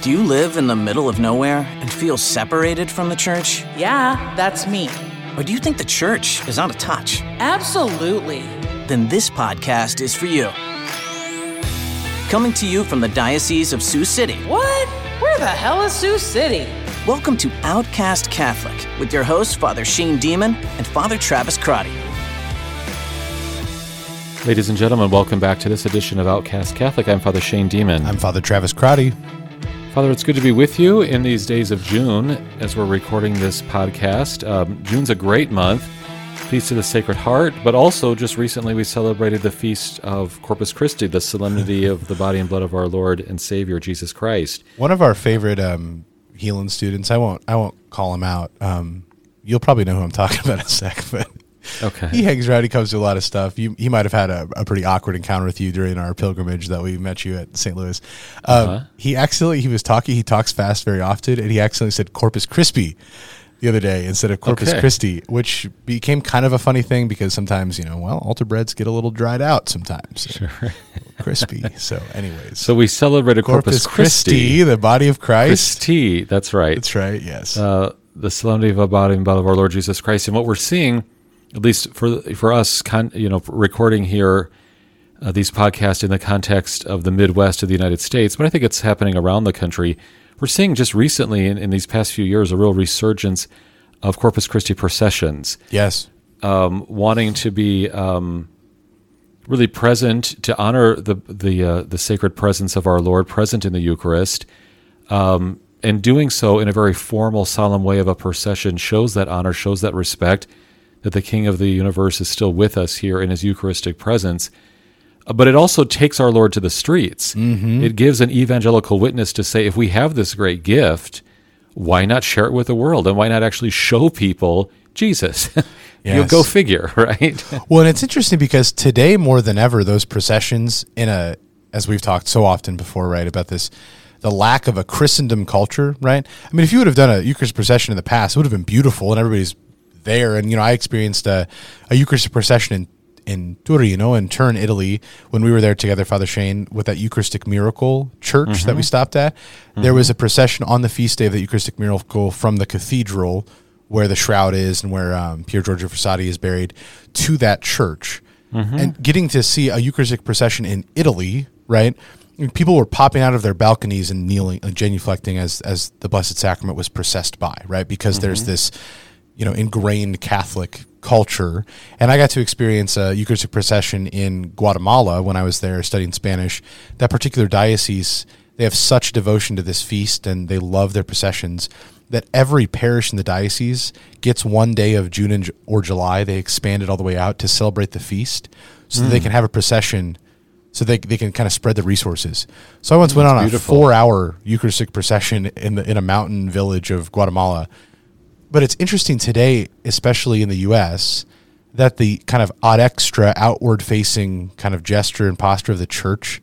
Do you live in the middle of nowhere and feel separated from the church? Yeah, that's me. Or do you think the church is out of touch? Absolutely. Then this podcast is for you. Coming to you from the Diocese of Sioux City. What? Where the hell is Sioux City? Welcome to Outcast Catholic with your hosts, Father Shane Demon and Father Travis Crotty. Ladies and gentlemen, welcome back to this edition of Outcast Catholic. I'm Father Shane Demon. I'm Father Travis Crotty. Father, it's good to be with you in these days of June as we're recording this podcast. Um, June's a great month, Feast of the Sacred Heart, but also just recently we celebrated the Feast of Corpus Christi, the solemnity of the body and blood of our Lord and Savior Jesus Christ. One of our favorite um, healing students. I won't. I won't call him out. Um, you'll probably know who I'm talking about in a sec, but Okay. he hangs around. He comes to a lot of stuff. You, he might have had a, a pretty awkward encounter with you during our pilgrimage that we met you at St. Louis. Um, Uh-huh. He accidentally he was talking. He talks fast very often, and he accidentally said Corpus Crispy the other day instead of Corpus Okay. Christi, which became kind of a funny thing because sometimes you know, well, altar breads get a little dried out sometimes, sure. crispy. So, anyways, So we celebrated Corpus, Corpus Christi, the body of Christ. Christi, that's right. That's right. Yes. uh, the solemnity of the body and blood of our Lord Jesus Christ. And what we're seeing, at least for for us, con, you know, recording here uh, these podcasts in the context of the Midwest of the United States, but I think it's happening around the country. We're seeing just recently in, in these past few years a real resurgence of Corpus Christi processions, yes. um, wanting to be um, really present to honor the the uh, the sacred presence of our Lord, present in the Eucharist, um, and doing so in a very formal, solemn way of a procession shows that honor, shows that respect, that the King of the universe is still with us here in His Eucharistic presence. Uh, But it also takes our Lord to the streets. It gives an evangelical witness to say, if we have this great gift, why not share it with the world, and why not actually show people Jesus? you go figure, right? Well, and it's interesting because today more than ever, those processions in a, as we've talked so often before, right, about this, the lack of a Christendom culture, right? I mean, if you would have done a Eucharist procession in the past, it would have been beautiful and everybody's there. And, you know, I experienced a, a Eucharistic procession in, in Torino in Turin, Italy, when we were there together, Father Shane, with that Eucharistic miracle church that we mm-hmm. stopped at. There mm-hmm. was a procession on the feast day of the Eucharistic miracle from the cathedral where the shroud is and where um, Pier Giorgio Frassati is buried to that church. Mm-hmm. And getting to see a Eucharistic procession in Italy, right? People were popping out of their balconies and kneeling, and genuflecting as as the Blessed Sacrament was processed by, right? Because there's this, you know, ingrained Catholic culture. And I got to experience a Eucharistic procession in Guatemala when I was there studying Spanish. That particular diocese, they have such devotion to this feast and they love their processions that every parish in the diocese gets one day of June and, or July. They expand it all the way out to celebrate the feast so that they mm. can have a procession so they, they can kind of spread the resources. So I once mm, went on beautiful. a four hour Eucharistic procession in the, in a mountain village of Guatemala. But it's interesting today, especially in the U.S., that the kind of odd extra outward facing kind of gesture and posture of the church,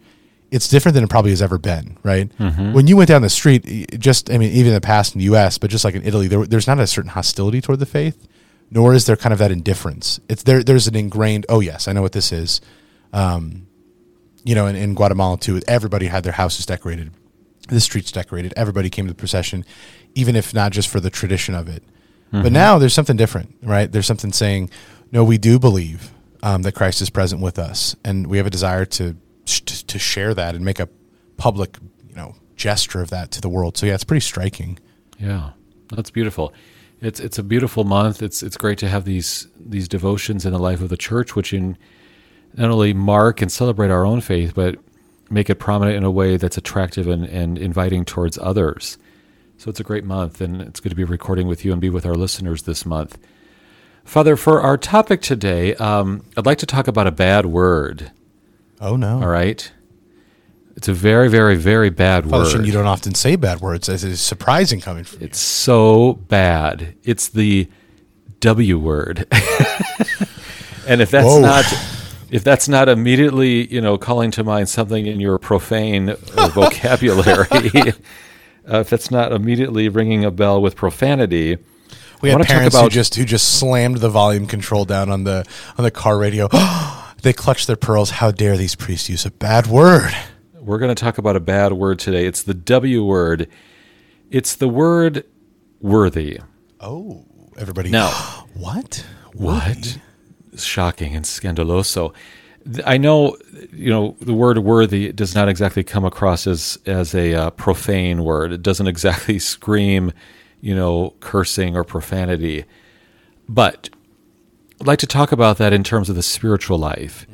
it's different than it probably has ever been, right? When you went down the street, just, I mean, even in the past in the U.S., but just like in Italy, there, there's not a certain hostility toward the faith, nor is there kind of that indifference. It's there. There's an ingrained, oh yes, I know what this is. Um, you know, in, in Guatemala too, everybody had their houses decorated, the streets decorated. Everybody came to the procession, even if not just for the tradition of it. But now there's something different, right? There's something saying, no, we do believe um, that Christ is present with us, and we have a desire to to to share that and make a public, you know, gesture of that to the world. So yeah, it's pretty striking. Yeah, that's beautiful. It's it's a beautiful month. It's it's great to have these these devotions in the life of the church, which in not only mark and celebrate our own faith, but make it prominent in a way that's attractive and, and inviting towards others. So it's a great month, and it's good to be recording with you and be with our listeners this month. Father, for our topic today, um, I'd like to talk about a bad word. Oh no! All right, it's a very, very, very bad Father word. You don't often say bad words. It's it's surprising coming from you. It's so bad. It's the W word. and if that's Whoa. not if that's not immediately, you know, calling to mind something in your profane vocabulary, uh, if that's not immediately ringing a bell with profanity, We I had wanna talk parents who about- just who just slammed the volume control down on the on the car radio. they clutched their pearls. How dare these priests use a bad word? we're going to talk about a bad word today. It's the W word. It's the word worthy. Oh, everybody. Now, what? what? Shocking and scandaloso. I know, you know, the word worthy does not exactly come across as as a uh, profane word. It doesn't exactly scream, you know, cursing or profanity. But I'd like to talk about that in terms of the spiritual life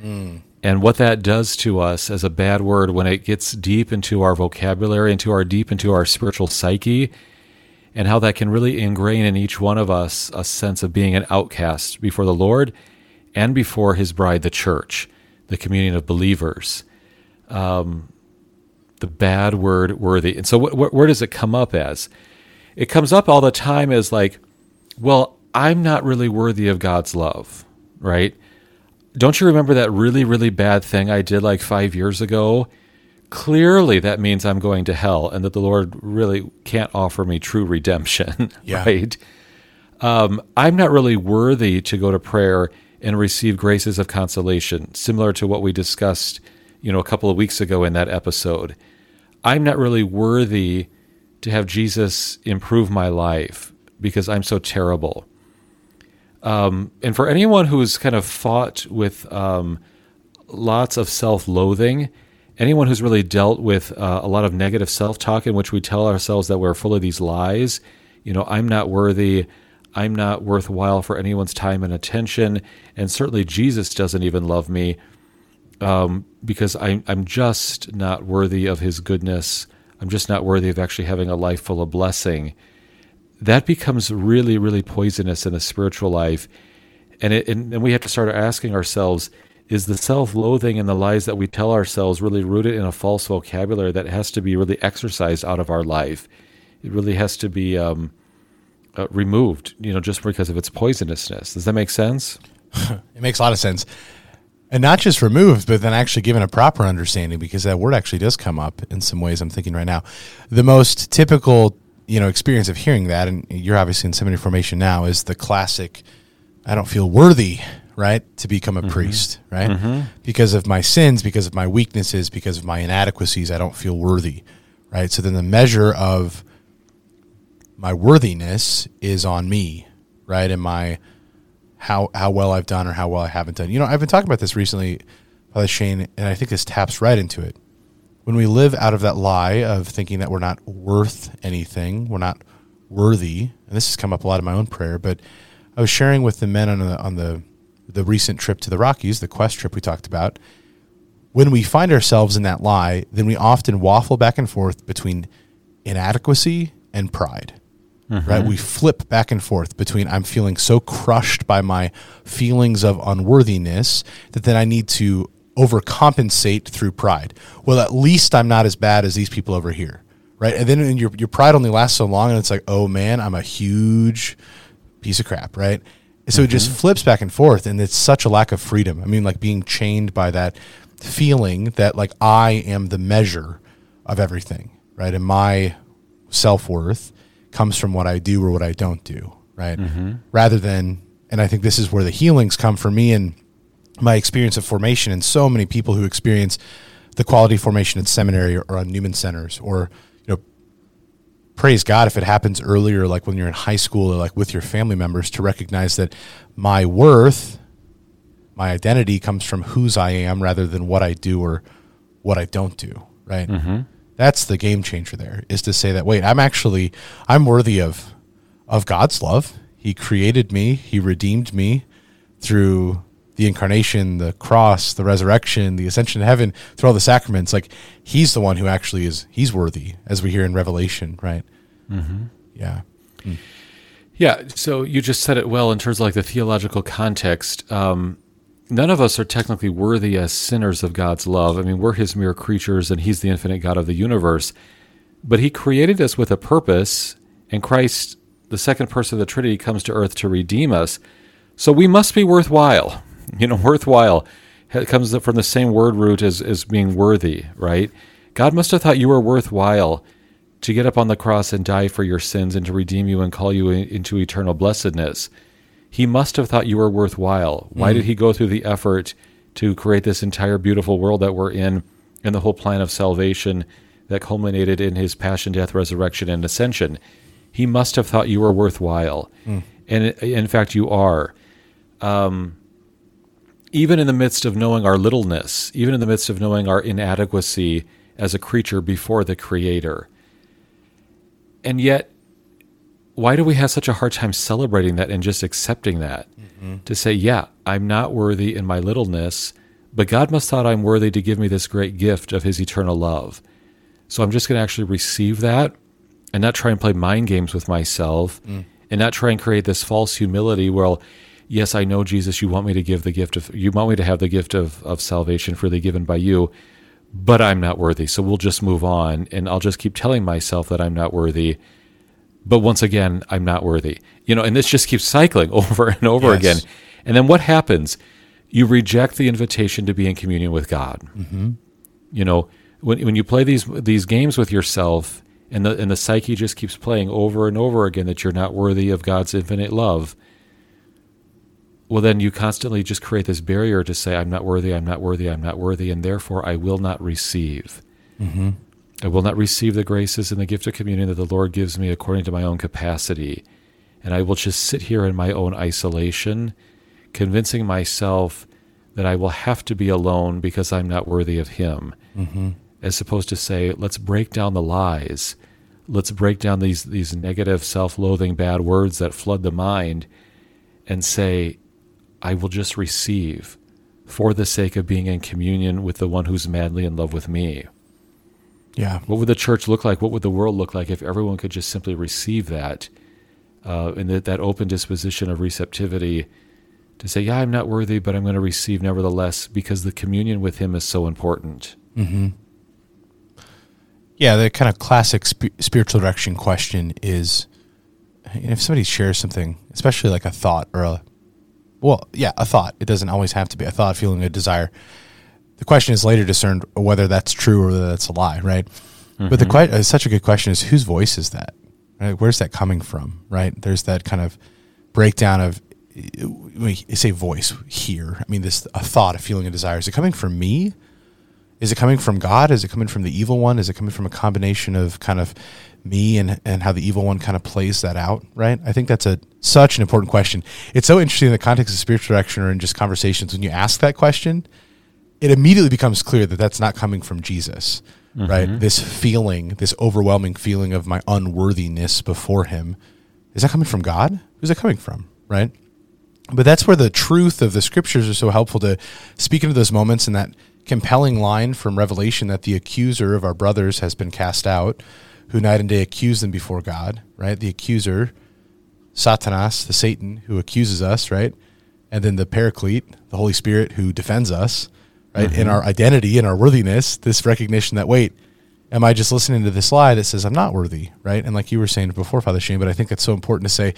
and what that does to us as a bad word when it gets deep into our vocabulary, into our deep into our spiritual psyche, and how that can really ingrain in each one of us a sense of being an outcast before the Lord and before His bride, the church, the communion of believers. Um, the bad word worthy. And so, wh- wh- where does it come up as? It comes up all the time as like, well, I'm not really worthy of God's love, right? Don't you remember that really, really bad thing I did like five years ago? Clearly, that means I'm going to hell and that the Lord really can't offer me true redemption, Yeah. right? Um, I'm not really worthy to go to prayer and receive graces of consolation, similar to what we discussed, you know, a couple of weeks ago in that episode. I'm not really worthy to have Jesus improve my life because I'm so terrible. Um, and for anyone who's kind of fought with um, lots of self loathing, anyone who's really dealt with uh, a lot of negative self talk in which we tell ourselves that we're full of these lies, you know, I'm not worthy, I'm not worthwhile for anyone's time and attention, and certainly Jesus doesn't even love me um, because I'm, I'm just not worthy of his goodness. I'm just not worthy of actually having a life full of blessing. That becomes really, really poisonous in the spiritual life. And, it, and, and we have to start asking ourselves is the self loathing and the lies that we tell ourselves really rooted in a false vocabulary that has to be really exercised out of our life? It really has to be um, uh, removed, you know, just because of its poisonousness. Does that make sense? It makes a lot of sense. And not just removed, but then actually given a proper understanding because that word actually does come up in some ways I'm thinking right now. The most typical, you know, experience of hearing that, and you're obviously in seminary formation now, is the classic, I don't feel worthy, right, to become a priest, right? Because of my sins, because of my weaknesses, because of my inadequacies, I don't feel worthy, right? So then the measure of my worthiness is on me, right? And my how how well I've done or how well I haven't done. You know, I've been talking about this recently, Father Shane, and I think this taps right into it. When we live out of that lie of thinking that we're not worth anything, we're not worthy, and this has come up a lot in my own prayer. But I was sharing with the men on the on the the recent trip to the Rockies, the quest trip we talked about. When we find ourselves in that lie, then we often waffle back and forth between inadequacy and pride Mm-hmm. right? We flip back and forth between I'm feeling so crushed by my feelings of unworthiness that then I need to overcompensate through pride. Well, at least I'm not as bad as these people over here, right? And then your your pride only lasts so long, and it's like, oh man, I'm a huge piece of crap, right? So it just mm-hmm. flips back and forth, and it's such a lack of freedom. I mean, like being chained by that feeling that like I am the measure of everything, right? And my self worth comes from what I do or what I don't do, right? Mm-hmm. Rather than, and I think this is where the healings come for me and my experience of formation, and so many people who experience the quality formation in seminary or on Newman centers, or you know, praise God if it happens earlier, like when you're in high school or like with your family members, to recognize that my worth, my identity comes from whose I am rather than what I do or what I don't do, right? Mm-hmm. That's the game changer there is to say that wait, I'm actually I'm worthy of of God's love. He created me, he redeemed me through the incarnation, the cross, the resurrection, the ascension to heaven, through all the sacraments. Like he's the one who actually is he's worthy, as we hear in Revelation, right? Mm-hmm. Yeah. Yeah, so you just said it well in terms of like the theological context. Um, none of us are technically worthy as sinners of God's love. I mean, we're His mere creatures, and He's the infinite God of the universe. But He created us with a purpose, and Christ, the second person of the Trinity, comes to earth to redeem us. So we must be worthwhile. You know, worthwhile it comes from the same word root as, as being worthy, right? God must have thought you were worthwhile to get up on the cross and die for your sins and to redeem you and call you into eternal blessedness. He must have thought you were worthwhile. Why did he go through the effort to create this entire beautiful world that we're in and the whole plan of salvation that culminated in his passion, death, resurrection, and ascension. He must have thought you were worthwhile. And in fact, you are. Um, even in the midst of knowing our littleness, even in the midst of knowing our inadequacy as a creature before the Creator. And yet, why do we have such a hard time celebrating that and just accepting that? Mm-hmm. To say, yeah, I'm not worthy in my littleness, but God must thought I'm worthy to give me this great gift of His eternal love. So I'm just going to actually receive that and not try and play mind games with myself mm. and not try and create this false humility. Well, yes, I know Jesus, you want me to give the gift of, you want me to have the gift of, of salvation freely given by you, but I'm not worthy. So we'll just move on and I'll just keep telling myself that I'm not worthy. But once again, I'm not worthy. You know, and this just keeps cycling over and over Yes. again. And then what happens? You reject the invitation to be in communion with God. Mm-hmm. You know, when when you play these these games with yourself, and the and the psyche just keeps playing over and over again that you're not worthy of God's infinite love. Well, then you constantly just create this barrier to say, "I'm not worthy. I'm not worthy. I'm not worthy," and therefore I will not receive. Mm-hmm. I will not receive the graces and the gift of communion that the Lord gives me according to my own capacity. And I will just sit here in my own isolation, convincing myself that I will have to be alone because I'm not worthy of Him. Mm-hmm. As opposed to say, let's break down the lies. Let's break down these, these negative, self loathing, bad words that flood the mind and say, I will just receive for the sake of being in communion with the one who's madly in love with me. Yeah. What would the church look like? What would the world look like if everyone could just simply receive that uh, and that, that open disposition of receptivity to say, Yeah, I'm not worthy, but I'm going to receive nevertheless because the communion with Him is so important. Yeah, the kind of classic sp- spiritual direction question is you know, if somebody shares something, especially like a thought or a, well, yeah, a thought. It doesn't always have to be a thought, feeling, a desire. The question is later discerned whether that's true or whether that's a lie, right? But the que- uh, such a good question is whose voice is that? Right? Where's that coming from? Right? There's that kind of breakdown of uh, when you say voice here. I mean, this a thought, a feeling, a desire. Is it coming from me? Is it coming from God? Is it coming from the evil one? Is it coming from a combination of kind of me and, and how the evil one kind of plays that out? Right. I think that's a such an important question. It's so interesting in the context of spiritual direction or in just conversations when you ask that question, it immediately becomes clear that that's not coming from Jesus. Mm-hmm. Right. This feeling, this overwhelming feeling of my unworthiness before him, is that coming from God? Who's it coming from? Right. But that's where the truth of the scriptures are so helpful to speak into those moments and that compelling line from Revelation that the accuser of our brothers has been cast out, who night and day accuse them before God, right? The accuser, Satanas, the Satan who accuses us, right? And then the Paraclete, the Holy Spirit who defends us, right? In mm-hmm. our identity, in our worthiness, this recognition that, wait, am I just listening to this lie that says I'm not worthy, right? And like you were saying before, Father Shane, but I think it's so important to say,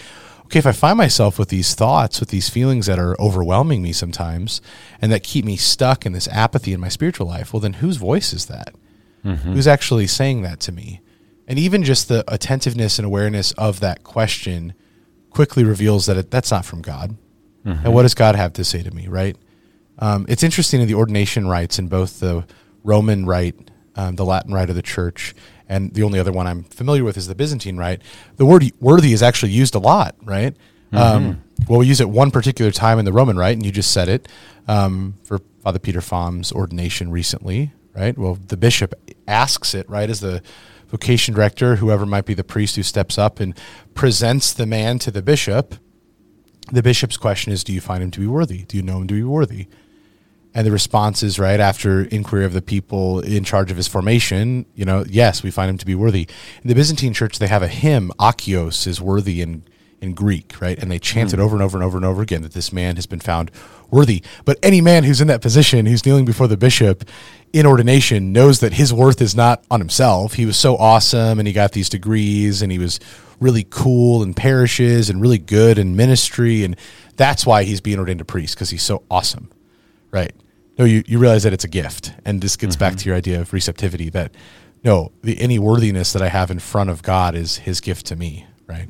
okay, if I find myself with these thoughts, with these feelings that are overwhelming me sometimes and that keep me stuck in this apathy in my spiritual life, well, then whose voice is that? Mm-hmm. Who's actually saying that to me? And even just the attentiveness and awareness of that question quickly reveals that it, that's not from God. And mm-hmm. what does God have to say to me, right? Um, it's interesting in the ordination rites in both the Roman rite, um, the Latin rite of the church, and the only other one I'm familiar with is the Byzantine rite. The word worthy is actually used a lot, right? Um, well, we use it one particular time in the Roman rite, and you just said it um, for Father Peter Faum's ordination recently, right? Well, the bishop asks it, right, as the vocation director, whoever might be the priest who steps up and presents the man to the bishop. The bishop's question is, Do you find him to be worthy? Do you know him to be worthy? And the response is right after inquiry of the people in charge of his formation, you know, yes, we find him to be worthy. In the Byzantine church, they have a hymn, Axios is worthy in, in Greek, right? And they chant it hmm. over and over and over and over again that this man has been found worthy. But any man who's in that position, who's kneeling before the bishop in ordination, knows that his worth is not on himself. He was so awesome and he got these degrees and he was really cool in parishes and really good in ministry. And that's why he's being ordained a priest because he's so awesome. Right. No, you, you realize that it's a gift. And this gets back to your idea of receptivity that no, the any worthiness that I have in front of God is his gift to me. Right.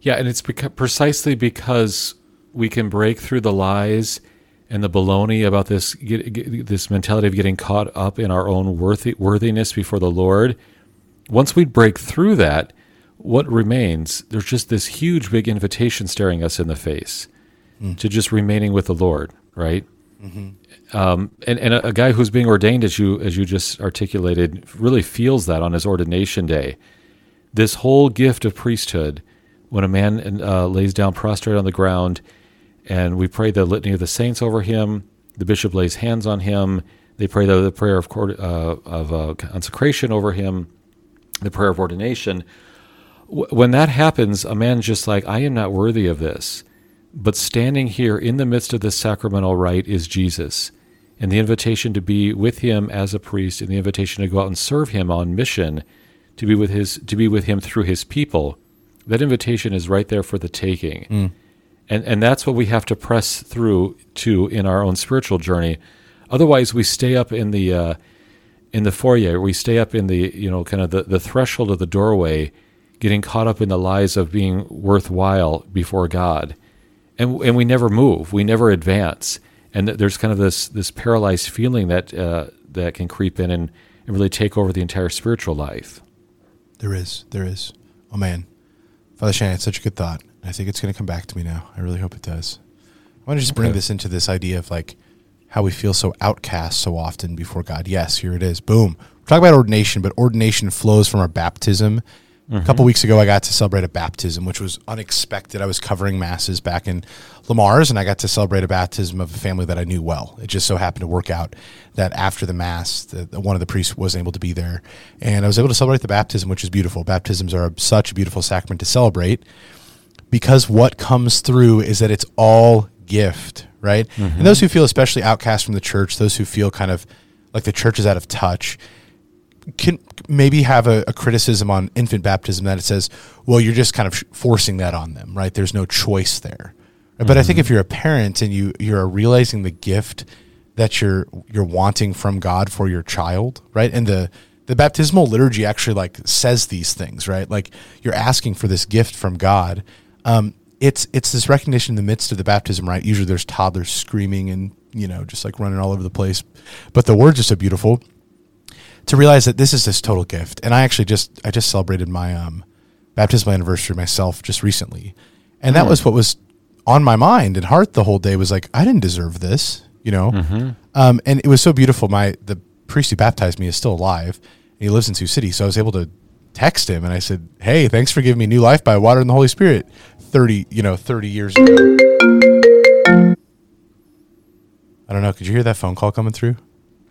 Yeah, and it's beca- precisely because we can break through the lies and the baloney about this get, get, this mentality of getting caught up in our own worthy, worthiness before the Lord. Once we break through that, what remains? There's just this huge, big invitation staring us in the face mm. to just remaining with the Lord, right? Mm-hmm. Um, and and a, a, guy who's being ordained, as you as you just articulated, really feels that on his ordination day. This whole gift of priesthood, when a man uh, lays down prostrate on the ground, and we pray the litany of the saints over him, the bishop lays hands on him. They pray the, the prayer of uh, of uh, consecration over him, the prayer of ordination. W- when that happens, a man just like I am not worthy of this but standing here in the midst of this sacramental rite is Jesus. And the invitation to be with him as a priest and the invitation to go out and serve him on mission, to be with his to be with him through his people, that invitation is right there for the taking. Mm. And and that's what we have to press through to in our own spiritual journey. Otherwise we stay up in the uh, in the foyer, we stay up in the, you know, kind of the, the threshold of the doorway, getting caught up in the lies of being worthwhile before God and and we never move, we never advance, and there's kind of this this paralyzed feeling that uh, that can creep in and, and really take over the entire spiritual life. There is, there is. Oh man, Father Shannon, it's such a good thought. I think it's going to come back to me now. I really hope it does. I want to just bring okay. this into this idea of like how we feel so outcast so often before God. Yes, here it is. Boom. We're talking about ordination, but ordination flows from our baptism Mm-hmm. A couple weeks ago, I got to celebrate a baptism, which was unexpected. I was covering masses back in Le Mars, and I got to celebrate a baptism of a family that I knew well. It just so happened to work out that after the mass, the, the, one of the priests wasn't able to be there, and I was able to celebrate the baptism, which is beautiful. Baptisms are such a beautiful sacrament to celebrate because what comes through is that it's all gift, right? Mm-hmm. And those who feel especially outcast from the church, those who feel kind of like the church is out of touch can maybe have a, a, criticism on infant baptism that it says, well, you're just kind of forcing that on them, right? There's no choice there. Mm-hmm. But I think if mm-hmm. you're a parent and you you're realizing the gift that you're you're wanting from God for your child, right? And the the baptismal liturgy actually like says these things, right? Like you're asking for this gift from God. Um, it's it's this recognition in the midst of the baptism, right? Usually there's toddlers screaming and you know just like running all over the place, but the words are so beautiful to realize that this is this total gift. And I actually just I just celebrated my um, baptismal anniversary myself just recently, and that mm. was what was on my mind and heart the whole day was like I didn't deserve this, you know. Mm-hmm. Um, and it was so beautiful. My the priest who baptized me is still alive. And he lives in Sioux City, so I was able to text him and I said, "Hey, thanks for giving me new life by water and the Holy Spirit." Thirty, you know, thirty years ago. I don't know. Could you hear that phone call coming through?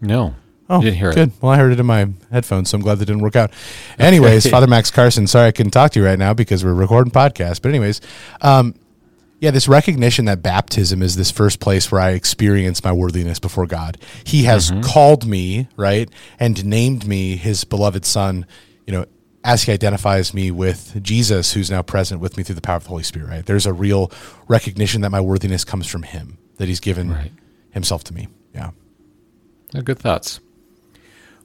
No. Oh, you didn't hear good. it. Well, I heard it in my headphones, so I'm glad that didn't work out. Anyways, Father Max Carson, sorry I couldn't talk to you right now because we're recording podcast. But anyways, um, yeah, this recognition that baptism is this first place where I experience my worthiness before God. He has mm-hmm. called me, right, and named me his beloved son, you know, as he identifies me with Jesus, who's now present with me through the power of the Holy Spirit, right? There's a real recognition that my worthiness comes from him, that he's given right. himself to me. Yeah. Good thoughts.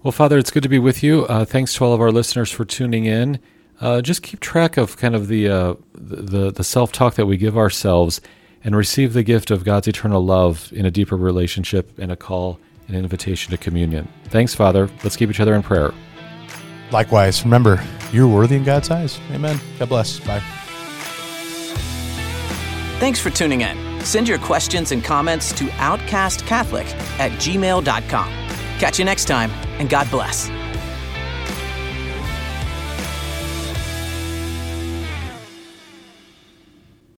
Well, Father, it's good to be with you. Uh, thanks to all of our listeners for tuning in. Uh, just keep track of kind of the uh, the, the self talk that we give ourselves, and receive the gift of God's eternal love in a deeper relationship and a call, an invitation to communion. Thanks, Father. Let's keep each other in prayer. Likewise, remember, you're worthy in God's eyes. Amen. God bless. Bye. Thanks for tuning in. Send your questions and comments to outcastcatholic at gmail.com. Catch you next time, and God bless.